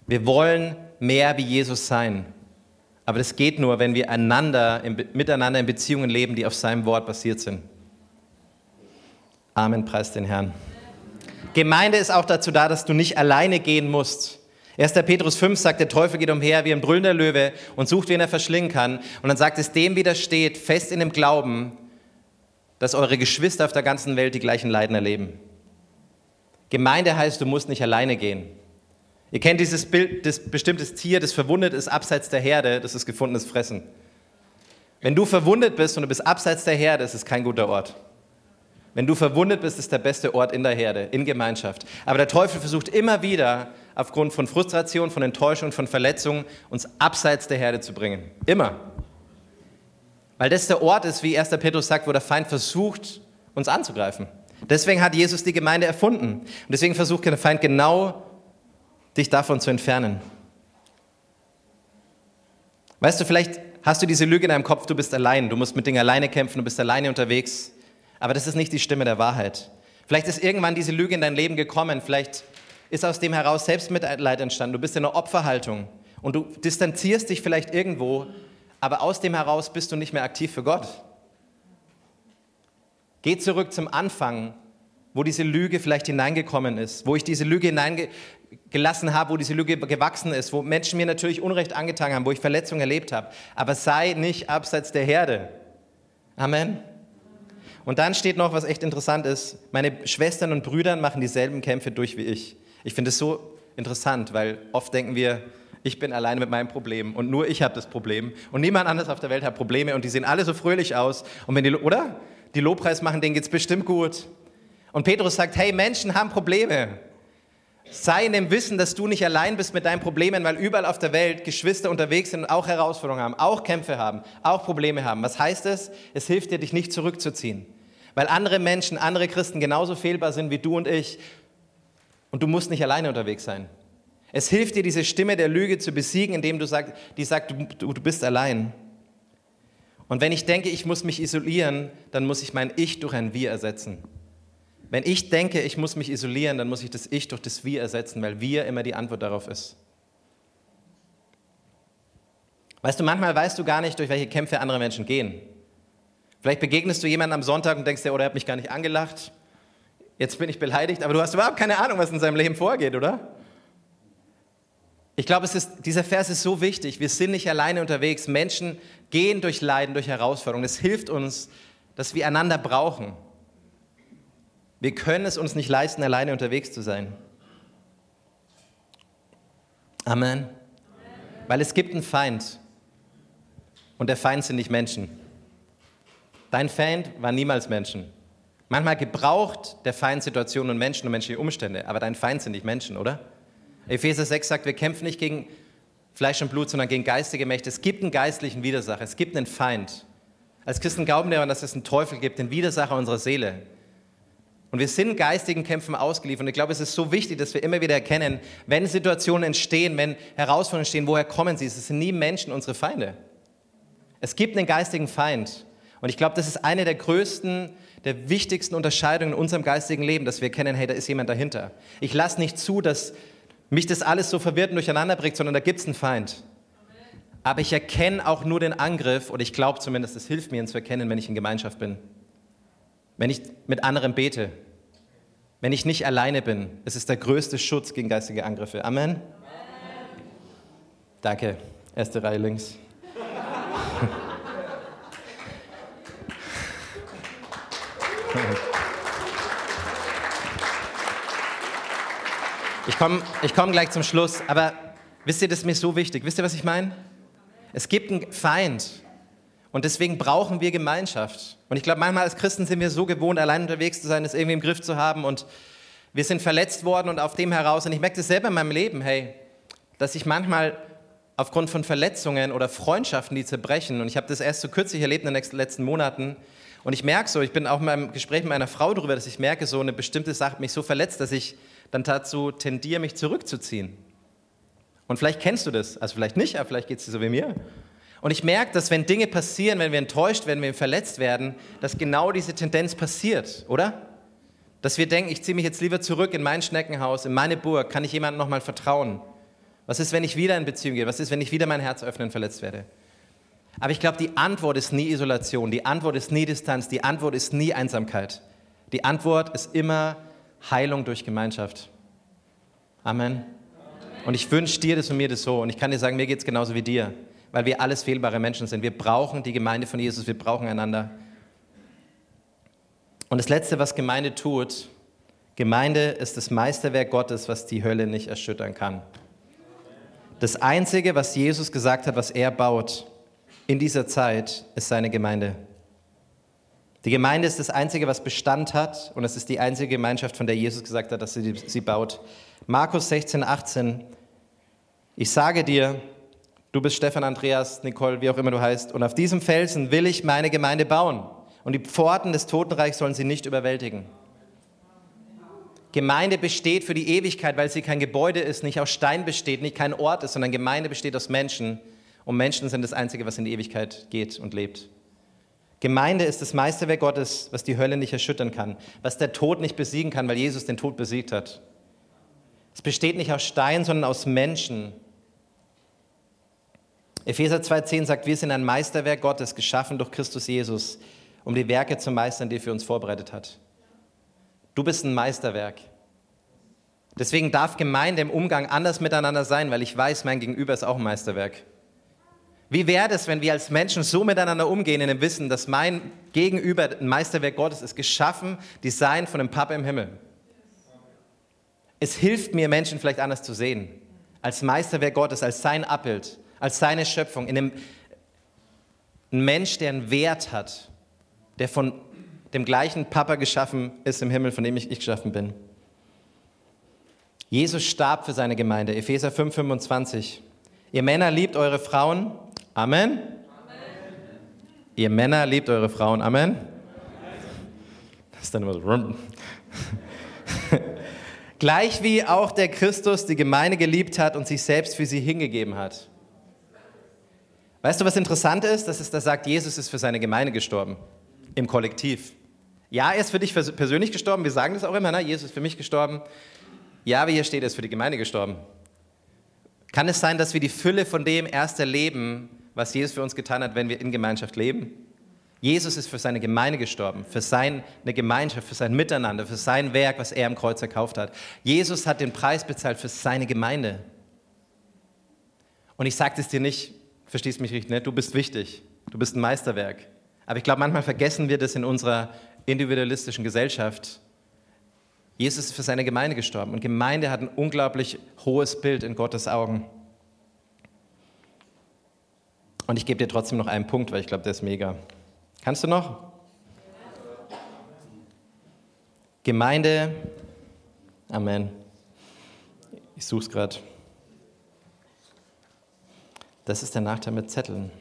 S1: Wir wollen mehr wie Jesus sein. Aber das geht nur, wenn wir einander, miteinander in Beziehungen leben, die auf seinem Wort basiert sind. Amen, preis den Herrn. Gemeinde ist auch dazu da, dass du nicht alleine gehen musst. 1. Petrus 5 sagt, der Teufel geht umher wie ein brüllender Löwe und sucht, wen er verschlingen kann. Und dann sagt es, dem widersteht, fest in dem Glauben, dass eure Geschwister auf der ganzen Welt die gleichen Leiden erleben. Gemeinde heißt, du musst nicht alleine gehen. Ihr kennt dieses Bild, das bestimmtes Tier, das verwundet ist abseits der Herde, das ist gefundenes Fressen. Wenn du verwundet bist und du bist abseits der Herde, ist es kein guter Ort. Wenn du verwundet bist, ist der beste Ort in der Herde, in Gemeinschaft. Aber der Teufel versucht immer wieder, aufgrund von Frustration, von Enttäuschung, von Verletzungen, uns abseits der Herde zu bringen. Immer. Weil das der Ort ist, wie 1. Petrus sagt, wo der Feind versucht, uns anzugreifen. Deswegen hat Jesus die Gemeinde erfunden. Und deswegen versucht der Feind genau, dich davon zu entfernen. Weißt du, vielleicht hast du diese Lüge in deinem Kopf, du bist allein, du musst mit Dingen alleine kämpfen, du bist alleine unterwegs. Aber das ist nicht die Stimme der Wahrheit. Vielleicht ist irgendwann diese Lüge in dein Leben gekommen, vielleicht ist aus dem heraus Selbstmitleid entstanden, du bist in einer Opferhaltung und du distanzierst dich vielleicht irgendwo, aber aus dem heraus bist du nicht mehr aktiv für Gott. Geh zurück zum Anfang, wo diese Lüge vielleicht hineingekommen ist, wo ich diese Lüge hineingelassen habe, wo diese Lüge gewachsen ist, wo Menschen mir natürlich Unrecht angetan haben, wo ich Verletzungen erlebt habe. Aber sei nicht abseits der Herde. Amen. Und dann steht noch, was echt interessant ist, meine Schwestern und Brüder machen dieselben Kämpfe durch wie ich. Ich finde es so interessant, weil oft denken wir, ich bin alleine mit meinem Problem und nur ich habe das Problem und niemand anderes auf der Welt hat Probleme und die sehen alle so fröhlich aus und wenn die, oder? Die Lobpreis machen, denen geht es bestimmt gut. Und Petrus sagt, hey, Menschen haben Probleme. Sei in dem Wissen, dass du nicht allein bist mit deinen Problemen, weil überall auf der Welt Geschwister unterwegs sind und auch Herausforderungen haben, auch Kämpfe haben, auch Probleme haben. Was heißt es? Es hilft dir, dich nicht zurückzuziehen. Weil andere Menschen, andere Christen genauso fehlbar sind wie du und ich. Und du musst nicht alleine unterwegs sein. Es hilft dir, diese Stimme der Lüge zu besiegen, indem du sagst, die sagt, du, du bist allein. Und wenn ich denke, ich muss mich isolieren, dann muss ich mein Ich durch ein Wir ersetzen. Wenn ich denke, ich muss mich isolieren, dann muss ich das Ich durch das Wir ersetzen, weil Wir immer die Antwort darauf ist. Weißt du, manchmal weißt du gar nicht, durch welche Kämpfe andere Menschen gehen. Vielleicht begegnest du jemandem am Sonntag und denkst dir, oh, der hat mich gar nicht angelacht. Jetzt bin ich beleidigt, aber du hast überhaupt keine Ahnung, was in seinem Leben vorgeht, oder? Ich glaube, dieser Vers ist so wichtig. Wir sind nicht alleine unterwegs. Menschen gehen durch Leiden, durch Herausforderungen. Es hilft uns, dass wir einander brauchen. Wir können es uns nicht leisten, alleine unterwegs zu sein. Amen. Weil es gibt einen Feind. Und der Feind sind nicht Menschen. Dein Feind war niemals Menschen. Manchmal gebraucht der Feind Situationen und Menschen und menschliche Umstände, aber dein Feind sind nicht Menschen, oder? Epheser 6 sagt, wir kämpfen nicht gegen Fleisch und Blut, sondern gegen geistige Mächte. Es gibt einen geistlichen Widersacher, es gibt einen Feind. Als Christen glauben wir, dass es einen Teufel gibt, den Widersacher unserer Seele. Und wir sind geistigen Kämpfen ausgeliefert. Und ich glaube, es ist so wichtig, dass wir immer wieder erkennen, wenn Situationen entstehen, wenn Herausforderungen entstehen, woher kommen sie? Es sind nie Menschen unsere Feinde. Es gibt einen geistigen Feind. Und ich glaube, das ist eine der größten, der wichtigsten Unterscheidungen in unserem geistigen Leben, dass wir erkennen, hey, da ist jemand dahinter. Ich lasse nicht zu, dass mich das alles so verwirrt und durcheinander bringt, sondern da gibt es einen Feind. Aber ich erkenne auch nur den Angriff, oder ich glaube zumindest, es hilft mir, ihn zu erkennen, wenn ich in Gemeinschaft bin wenn ich mit anderen bete, wenn ich nicht alleine bin. Es ist der größte Schutz gegen geistige Angriffe. Amen. Amen. Danke. Erste Reihe links. Ich komme ich komm gleich zum Schluss, aber wisst ihr, das ist mir so wichtig. Wisst ihr, was ich meine? Es gibt einen Feind und deswegen brauchen wir Gemeinschaft. Und ich glaube, manchmal als Christen sind wir so gewohnt, allein unterwegs zu sein, es irgendwie im Griff zu haben. Und wir sind verletzt worden und auf dem heraus, und ich merke das selber in meinem Leben, hey, dass ich manchmal aufgrund von Verletzungen oder Freundschaften, die zerbrechen, und ich habe das erst so kürzlich erlebt in den letzten Monaten, und ich merke so, ich bin auch in meinem Gespräch mit meiner Frau darüber, dass ich merke, so eine bestimmte Sache hat mich so verletzt, dass ich dann dazu tendiere, mich zurückzuziehen. Und vielleicht kennst du das, also vielleicht nicht, aber vielleicht geht es dir so wie mir. Und ich merke, dass wenn Dinge passieren, wenn wir enttäuscht werden, wenn wir verletzt werden, dass genau diese Tendenz passiert, oder? Dass wir denken, ich ziehe mich jetzt lieber zurück in mein Schneckenhaus, in meine Burg, kann ich jemandem nochmal vertrauen? Was ist, wenn ich wieder in Beziehung gehe? Was ist, wenn ich wieder mein Herz öffne und verletzt werde? Aber ich glaube, die Antwort ist nie Isolation, die Antwort ist nie Distanz, die Antwort ist nie Einsamkeit. Die Antwort ist immer Heilung durch Gemeinschaft. Amen. Und ich wünsche dir das und mir das so. Und ich kann dir sagen, mir geht es genauso wie dir, weil wir alles fehlbare Menschen sind. Wir brauchen die Gemeinde von Jesus, wir brauchen einander. Und das Letzte, was Gemeinde tut, Gemeinde ist das Meisterwerk Gottes, was die Hölle nicht erschüttern kann. Das Einzige, was Jesus gesagt hat, was er baut in dieser Zeit, ist seine Gemeinde. Die Gemeinde ist das Einzige, was Bestand hat und es ist die einzige Gemeinschaft, von der Jesus gesagt hat, dass sie sie baut. Markus 16, 18. Ich sage dir, du bist Stefan, Andreas, Nicole, wie auch immer du heißt, und auf diesem Felsen will ich meine Gemeinde bauen und die Pforten des Totenreichs sollen sie nicht überwältigen. Gemeinde besteht für die Ewigkeit, weil sie kein Gebäude ist, nicht aus Stein besteht, nicht kein Ort ist, sondern Gemeinde besteht aus Menschen. Und Menschen sind das Einzige, was in die Ewigkeit geht und lebt. Gemeinde ist das Meisterwerk Gottes, was die Hölle nicht erschüttern kann, was der Tod nicht besiegen kann, weil Jesus den Tod besiegt hat. Es besteht nicht aus Stein, sondern aus Menschen. Epheser 2,10 sagt, wir sind ein Meisterwerk Gottes, geschaffen durch Christus Jesus, um die Werke zu meistern, die er für uns vorbereitet hat. Du bist ein Meisterwerk. Deswegen darf Gemeinde im Umgang anders miteinander sein, weil ich weiß, mein Gegenüber ist auch ein Meisterwerk. Wie wäre es, wenn wir als Menschen so miteinander umgehen in dem Wissen, dass mein Gegenüber ein Meisterwerk Gottes ist, geschaffen, Design von einem Papa im Himmel? Es hilft mir, Menschen vielleicht anders zu sehen. Als Meisterwerk Gottes, als sein Abbild, als seine Schöpfung. In einem, ein Mensch, der einen Wert hat, der von dem gleichen Papa geschaffen ist im Himmel, von dem ich, ich geschaffen bin. Jesus starb für seine Gemeinde. Epheser 5, 25. Ihr Männer liebt eure Frauen, Amen. Amen. Ihr Männer liebt eure Frauen. Amen. Das ist dann immer so. Gleich wie auch der Christus die Gemeinde geliebt hat und sich selbst für sie hingegeben hat. Weißt du, was interessant ist? Das ist, da sagt, Jesus ist für seine Gemeinde gestorben. Im Kollektiv. Ja, er ist für dich persönlich gestorben. Wir sagen das auch immer, ne? Jesus ist für mich gestorben. Ja, wie hier steht, er ist für die Gemeinde gestorben. Kann es sein, dass wir die Fülle von dem erst erleben, was Jesus für uns getan hat, wenn wir in Gemeinschaft leben. Jesus ist für seine Gemeinde gestorben, für seine Gemeinschaft, für sein Miteinander, für sein Werk, was er am Kreuz erkauft hat. Jesus hat den Preis bezahlt für seine Gemeinde. Und ich sage es dir nicht, verstehst mich richtig, ne? du bist wichtig, du bist ein Meisterwerk. Aber ich glaube, manchmal vergessen wir das in unserer individualistischen Gesellschaft. Jesus ist für seine Gemeinde gestorben und Gemeinde hat ein unglaublich hohes Bild in Gottes Augen. Und ich gebe dir trotzdem noch einen Punkt, weil ich glaube, der ist mega. Kannst du noch? Gemeinde. Amen. Ich suche es gerade. Das ist der Nachteil mit Zetteln.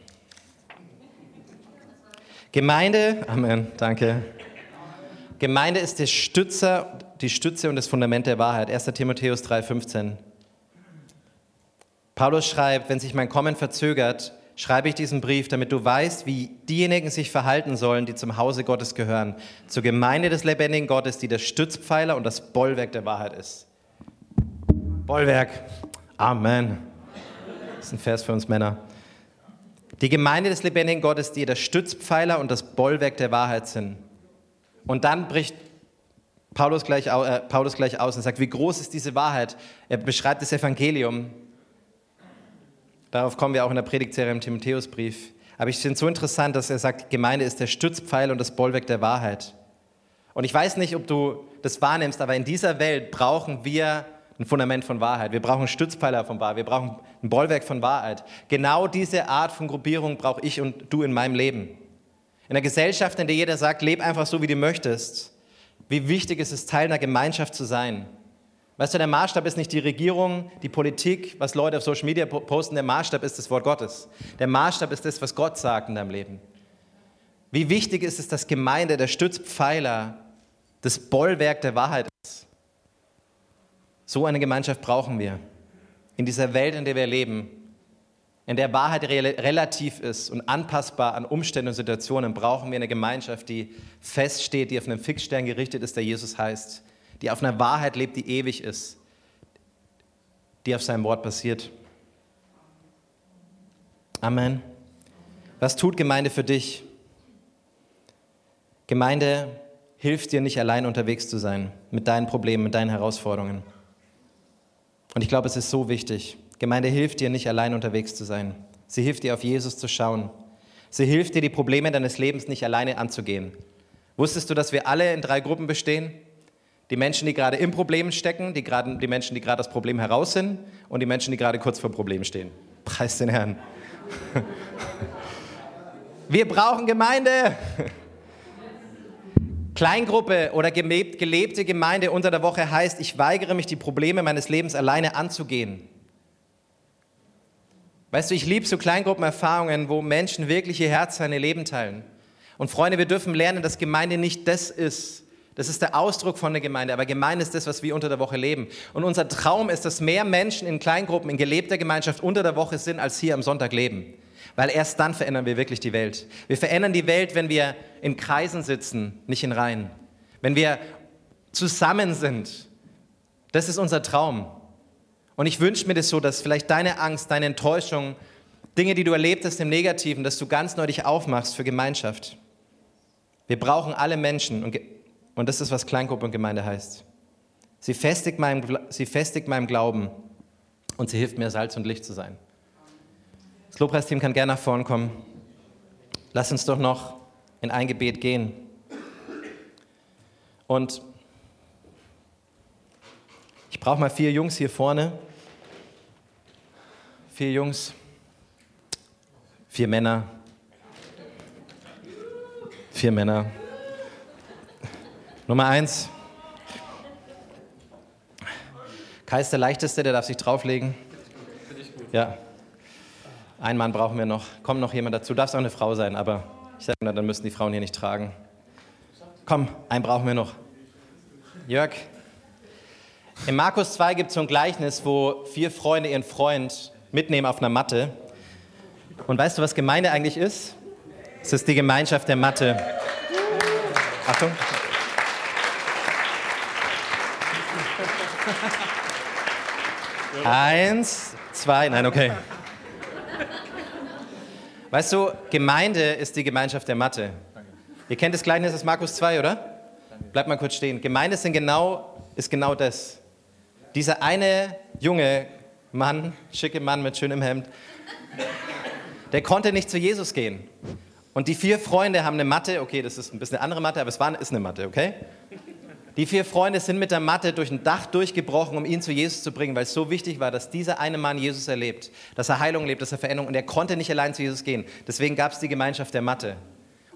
S1: Gemeinde, Amen, danke. Gemeinde ist der Stützer, die Stütze und das Fundament der Wahrheit. 1. Timotheus 3,15. Paulus schreibt, wenn sich mein Kommen verzögert, schreibe ich diesen Brief, damit du weißt, wie diejenigen sich verhalten sollen, die zum Hause Gottes gehören, zur Gemeinde des lebendigen Gottes, die der Stützpfeiler und das Bollwerk der Wahrheit ist. Bollwerk. Amen. Das ist ein Vers für uns Männer. Die Gemeinde des lebendigen Gottes, die der Stützpfeiler und das Bollwerk der Wahrheit sind. Und dann bricht Paulus gleich, äh, Paulus gleich aus und sagt, wie groß ist diese Wahrheit? Er beschreibt das Evangelium Darauf kommen wir auch in der Predigtserie im Timotheusbrief. Aber ich finde es so interessant, dass er sagt, Gemeinde ist der Stützpfeil und das Bollwerk der Wahrheit. Und ich weiß nicht, ob du das wahrnimmst, aber in dieser Welt brauchen wir ein Fundament von Wahrheit. Wir brauchen Stützpfeiler von Wahrheit. Wir brauchen ein Bollwerk von Wahrheit. Genau diese Art von Gruppierung brauche ich und du in meinem Leben. In einer Gesellschaft, in der jeder sagt, leb einfach so, wie du möchtest. Wie wichtig ist es, Teil einer Gemeinschaft zu sein. Weißt du, der Maßstab ist nicht die Regierung, die Politik, was Leute auf Social Media posten. Der Maßstab ist das Wort Gottes. Der Maßstab ist das, was Gott sagt in deinem Leben. Wie wichtig ist es, dass Gemeinde der Stützpfeiler, das Bollwerk der Wahrheit ist? So eine Gemeinschaft brauchen wir. In dieser Welt, in der wir leben, in der Wahrheit relativ ist und anpassbar an Umstände und Situationen, brauchen wir eine Gemeinschaft, die feststeht, die auf einen Fixstern gerichtet ist, der Jesus heißt die auf einer Wahrheit lebt, die ewig ist, die auf seinem Wort basiert. Amen. Was tut Gemeinde für dich? Gemeinde hilft dir nicht allein unterwegs zu sein mit deinen Problemen, mit deinen Herausforderungen. Und ich glaube, es ist so wichtig. Gemeinde hilft dir nicht allein unterwegs zu sein. Sie hilft dir auf Jesus zu schauen. Sie hilft dir, die Probleme deines Lebens nicht alleine anzugehen. Wusstest du, dass wir alle in drei Gruppen bestehen? Die Menschen, die gerade im Problem stecken, die, gerade, die Menschen, die gerade das Problem heraus sind und die Menschen, die gerade kurz vor Problem stehen. Preis den Herrn. Wir brauchen Gemeinde. Kleingruppe oder gelebte Gemeinde unter der Woche heißt, ich weigere mich, die Probleme meines Lebens alleine anzugehen. Weißt du, ich liebe so Kleingruppenerfahrungen, wo Menschen wirklich ihr Herz, seine Leben teilen. Und Freunde, wir dürfen lernen, dass Gemeinde nicht das ist. Das ist der Ausdruck von der Gemeinde, aber Gemeinde ist das, was wir unter der Woche leben. Und unser Traum ist, dass mehr Menschen in Kleingruppen, in gelebter Gemeinschaft unter der Woche sind, als hier am Sonntag leben. Weil erst dann verändern wir wirklich die Welt. Wir verändern die Welt, wenn wir in Kreisen sitzen, nicht in Reihen. Wenn wir zusammen sind. Das ist unser Traum. Und ich wünsche mir das so, dass vielleicht deine Angst, deine Enttäuschung, Dinge, die du erlebt hast im Negativen, dass du ganz neu dich aufmachst für Gemeinschaft. Wir brauchen alle Menschen und, und das ist, was Kleingruppe und Gemeinde heißt. Sie festigt, meinem, sie festigt meinem Glauben und sie hilft mir, Salz und Licht zu sein. Das Lobpreisteam kann gerne nach vorn kommen. Lass uns doch noch in ein Gebet gehen. Und ich brauche mal vier Jungs hier vorne. Vier Jungs, vier Männer, vier Männer. Nummer eins. Kai ist der leichteste, der darf sich drauflegen. Ja. Ein Mann brauchen wir noch. Kommt noch jemand dazu. Darf es auch eine Frau sein, aber ich sage mal, dann müssen die Frauen hier nicht tragen. Komm, einen brauchen wir noch. Jörg. In Markus 2 gibt es so ein Gleichnis, wo vier Freunde ihren Freund mitnehmen auf einer Matte. Und weißt du, was Gemeinde eigentlich ist? Es ist die Gemeinschaft der Matte. Achtung. Eins, zwei, nein, okay. Weißt du, Gemeinde ist die Gemeinschaft der Matte. Ihr kennt das Gleichnis aus Markus 2, oder? Bleibt mal kurz stehen. Gemeinde sind genau, ist genau das. Dieser eine junge Mann, schicke Mann mit schönem Hemd, der konnte nicht zu Jesus gehen. Und die vier Freunde haben eine Matte, okay, das ist ein bisschen eine andere Matte, aber es war, ist eine Matte, okay? Die vier Freunde sind mit der Matte durch ein Dach durchgebrochen, um ihn zu Jesus zu bringen, weil es so wichtig war, dass dieser eine Mann Jesus erlebt, dass er Heilung lebt, dass er Veränderung und er konnte nicht allein zu Jesus gehen. Deswegen gab es die Gemeinschaft der Matte.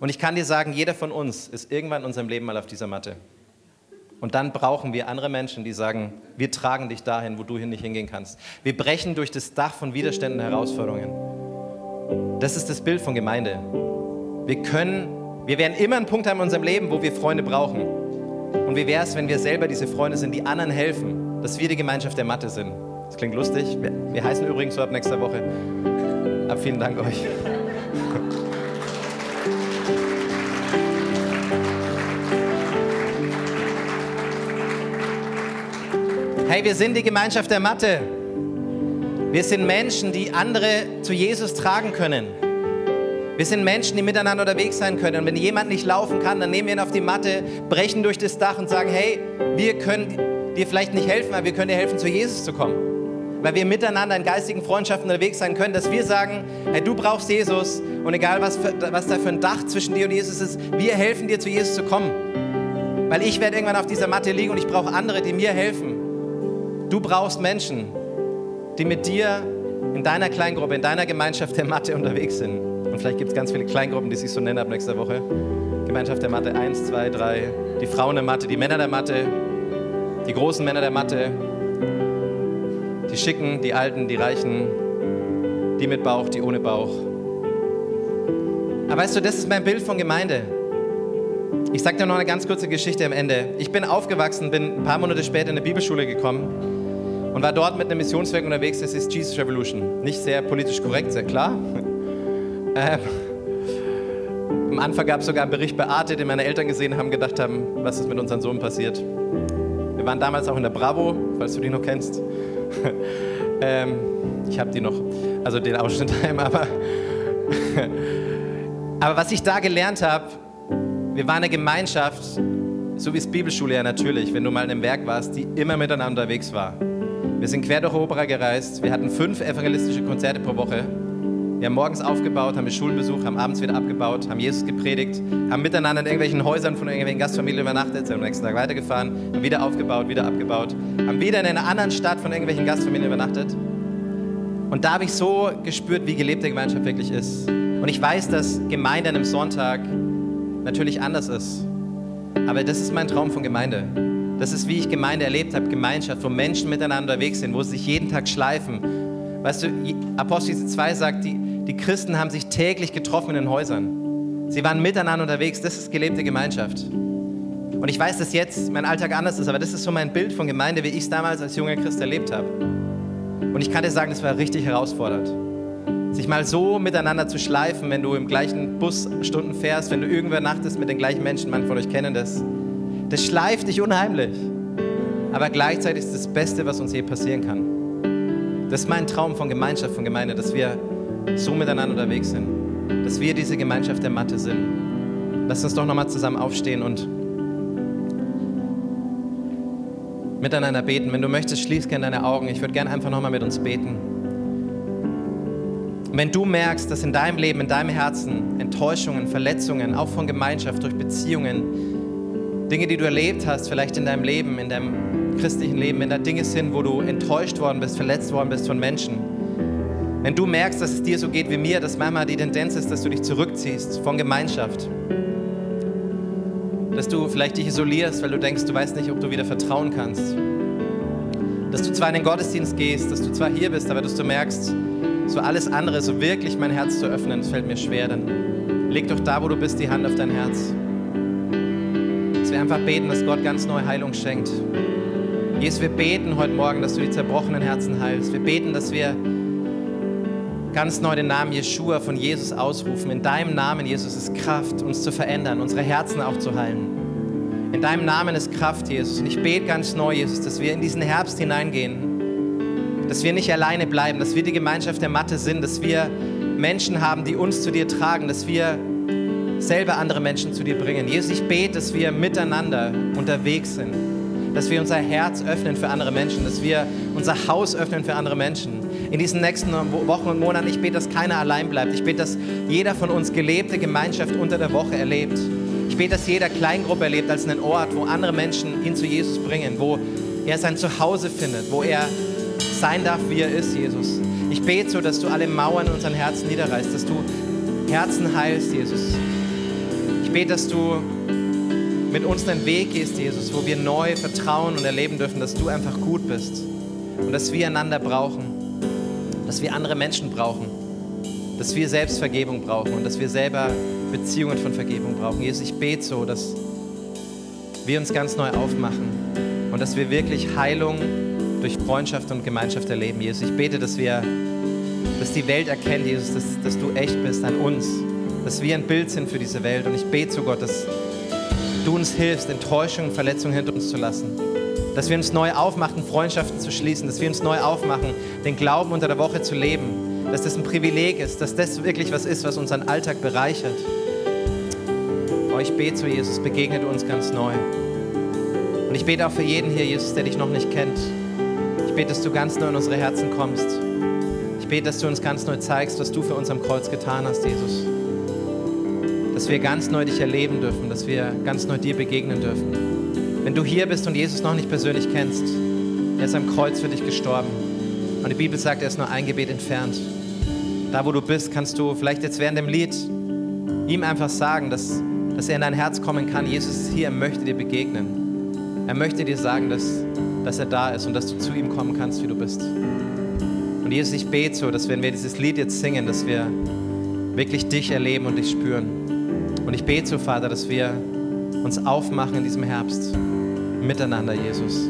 S1: Und ich kann dir sagen, jeder von uns ist irgendwann in unserem Leben mal auf dieser Matte. Und dann brauchen wir andere Menschen, die sagen, wir tragen dich dahin, wo du hin nicht hingehen kannst. Wir brechen durch das Dach von Widerständen und Herausforderungen. Das ist das Bild von Gemeinde. Wir können, wir werden immer einen Punkt haben in unserem Leben, wo wir Freunde brauchen. Und wie wäre es, wenn wir selber diese Freunde sind, die anderen helfen, dass wir die Gemeinschaft der Mathe sind? Das klingt lustig. Wir, wir heißen übrigens so ab nächster Woche. Aber vielen Dank euch. Hey, wir sind die Gemeinschaft der Mathe. Wir sind Menschen, die andere zu Jesus tragen können. Wir sind Menschen, die miteinander unterwegs sein können. Und wenn jemand nicht laufen kann, dann nehmen wir ihn auf die Matte, brechen durch das Dach und sagen, hey, wir können dir vielleicht nicht helfen, aber wir können dir helfen, zu Jesus zu kommen. Weil wir miteinander in geistigen Freundschaften unterwegs sein können, dass wir sagen, hey, du brauchst Jesus und egal was, für, was da für ein Dach zwischen dir und Jesus ist, wir helfen dir, zu Jesus zu kommen. Weil ich werde irgendwann auf dieser Matte liegen und ich brauche andere, die mir helfen. Du brauchst Menschen, die mit dir in deiner Kleingruppe, in deiner Gemeinschaft der Mathe unterwegs sind. Und vielleicht gibt es ganz viele Kleingruppen, die sich so nennen ab nächster Woche. Gemeinschaft der Mathe 1, 2, 3. Die Frauen der Mathe, die Männer der Mathe, die großen Männer der Mathe, die Schicken, die Alten, die Reichen, die mit Bauch, die ohne Bauch. Aber weißt du, das ist mein Bild von Gemeinde. Ich sage dir noch eine ganz kurze Geschichte am Ende. Ich bin aufgewachsen, bin ein paar Monate später in eine Bibelschule gekommen und war dort mit einem Missionswerk unterwegs, das ist Jesus Revolution. Nicht sehr politisch korrekt, sehr klar. Ähm, am Anfang gab es sogar einen Bericht bei Arte, den meine Eltern gesehen haben, gedacht haben, was ist mit unserem Sohn passiert. Wir waren damals auch in der Bravo, falls du die noch kennst. ähm, ich habe die noch, also den Ausschnitt daheim, aber, aber was ich da gelernt habe, wir waren eine Gemeinschaft, so wie es Bibelschule ja natürlich, wenn du mal in einem Werk warst, die immer miteinander unterwegs war. Wir sind quer durch Europa gereist. Wir hatten fünf evangelistische Konzerte pro Woche. Wir haben morgens aufgebaut, haben Schulen besucht, haben abends wieder abgebaut, haben Jesus gepredigt, haben miteinander in irgendwelchen Häusern von irgendwelchen Gastfamilien übernachtet, sind am nächsten Tag weitergefahren, haben wieder aufgebaut, wieder abgebaut, haben wieder in einer anderen Stadt von irgendwelchen Gastfamilien übernachtet. Und da habe ich so gespürt, wie gelebte Gemeinschaft wirklich ist. Und ich weiß, dass Gemeinde an einem Sonntag natürlich anders ist. Aber das ist mein Traum von Gemeinde. Das ist, wie ich Gemeinde erlebt habe, Gemeinschaft, wo Menschen miteinander unterwegs sind, wo sie sich jeden Tag schleifen. Weißt du, Apostel 2 sagt, die, die Christen haben sich täglich getroffen in den Häusern. Sie waren miteinander unterwegs. Das ist gelebte Gemeinschaft. Und ich weiß, dass jetzt mein Alltag anders ist, aber das ist so mein Bild von Gemeinde, wie ich es damals als junger Christ erlebt habe. Und ich kann dir sagen, das war richtig herausfordernd. Sich mal so miteinander zu schleifen, wenn du im gleichen Bus Stunden fährst, wenn du irgendwo nachtest mit den gleichen Menschen, manche von euch kennen das. Das schleift dich unheimlich. Aber gleichzeitig ist das Beste, was uns je passieren kann. Das ist mein Traum von Gemeinschaft, von Gemeinde, dass wir so miteinander unterwegs sind. Dass wir diese Gemeinschaft der Mathe sind. Lass uns doch nochmal zusammen aufstehen und miteinander beten. Wenn du möchtest, schließ gerne deine Augen. Ich würde gerne einfach nochmal mit uns beten. Wenn du merkst, dass in deinem Leben, in deinem Herzen Enttäuschungen, Verletzungen, auch von Gemeinschaft, durch Beziehungen, Dinge, die du erlebt hast, vielleicht in deinem Leben, in deinem christlichen Leben, wenn da Dinge sind, wo du enttäuscht worden bist, verletzt worden bist von Menschen, wenn du merkst, dass es dir so geht wie mir, dass manchmal die Tendenz ist, dass du dich zurückziehst von Gemeinschaft, dass du vielleicht dich isolierst, weil du denkst, du weißt nicht, ob du wieder vertrauen kannst. Dass du zwar in den Gottesdienst gehst, dass du zwar hier bist, aber dass du merkst, so alles andere, so wirklich mein Herz zu öffnen, das fällt mir schwer. Dann leg doch da, wo du bist, die Hand auf dein Herz. Dass wir einfach beten, dass Gott ganz neue Heilung schenkt. Jesus, wir beten heute Morgen, dass du die zerbrochenen Herzen heilst. Wir beten, dass wir ganz neu den Namen Jeshua von Jesus ausrufen. In deinem Namen, Jesus, ist Kraft, uns zu verändern, unsere Herzen auch zu heilen. In deinem Namen ist Kraft, Jesus. Und ich bete ganz neu, Jesus, dass wir in diesen Herbst hineingehen, dass wir nicht alleine bleiben, dass wir die Gemeinschaft der Matte sind, dass wir Menschen haben, die uns zu dir tragen, dass wir selber andere Menschen zu dir bringen. Jesus, ich bete, dass wir miteinander unterwegs sind, dass wir unser Herz öffnen für andere Menschen, dass wir unser Haus öffnen für andere Menschen in diesen nächsten Wochen und Monaten. Ich bete, dass keiner allein bleibt. Ich bete, dass jeder von uns gelebte Gemeinschaft unter der Woche erlebt. Ich bete, dass jeder Kleingruppe erlebt als einen Ort, wo andere Menschen ihn zu Jesus bringen, wo er sein Zuhause findet, wo er sein darf, wie er ist, Jesus. Ich bete so, dass du alle Mauern in unseren Herzen niederreißt, dass du Herzen heilst, Jesus. Ich bete, dass du mit uns einen Weg gehst, Jesus, wo wir neu vertrauen und erleben dürfen, dass du einfach gut bist und dass wir einander brauchen dass wir andere Menschen brauchen, dass wir selbst Vergebung brauchen und dass wir selber Beziehungen von Vergebung brauchen. Jesus, ich bete so, dass wir uns ganz neu aufmachen und dass wir wirklich Heilung durch Freundschaft und Gemeinschaft erleben. Jesus, ich bete, dass wir, dass die Welt erkennt, Jesus, dass, dass du echt bist an uns, dass wir ein Bild sind für diese Welt. Und ich bete zu Gott, dass du uns hilfst, Enttäuschungen, Verletzungen hinter uns zu lassen dass wir uns neu aufmachen, Freundschaften zu schließen, dass wir uns neu aufmachen, den Glauben unter der Woche zu leben, dass das ein Privileg ist, dass das wirklich was ist, was unseren Alltag bereichert. Oh, ich bete zu Jesus, begegnet uns ganz neu. Und ich bete auch für jeden hier, Jesus, der dich noch nicht kennt. Ich bete, dass du ganz neu in unsere Herzen kommst. Ich bete, dass du uns ganz neu zeigst, was du für uns am Kreuz getan hast, Jesus. Dass wir ganz neu dich erleben dürfen, dass wir ganz neu dir begegnen dürfen. Wenn du hier bist und Jesus noch nicht persönlich kennst, er ist am Kreuz für dich gestorben. Und die Bibel sagt, er ist nur ein Gebet entfernt. Da, wo du bist, kannst du vielleicht jetzt während dem Lied ihm einfach sagen, dass, dass er in dein Herz kommen kann. Jesus ist hier, er möchte dir begegnen. Er möchte dir sagen, dass, dass er da ist und dass du zu ihm kommen kannst, wie du bist. Und Jesus, ich bete so, dass wenn wir dieses Lied jetzt singen, dass wir wirklich dich erleben und dich spüren. Und ich bete so, Vater, dass wir uns aufmachen in diesem Herbst miteinander, Jesus.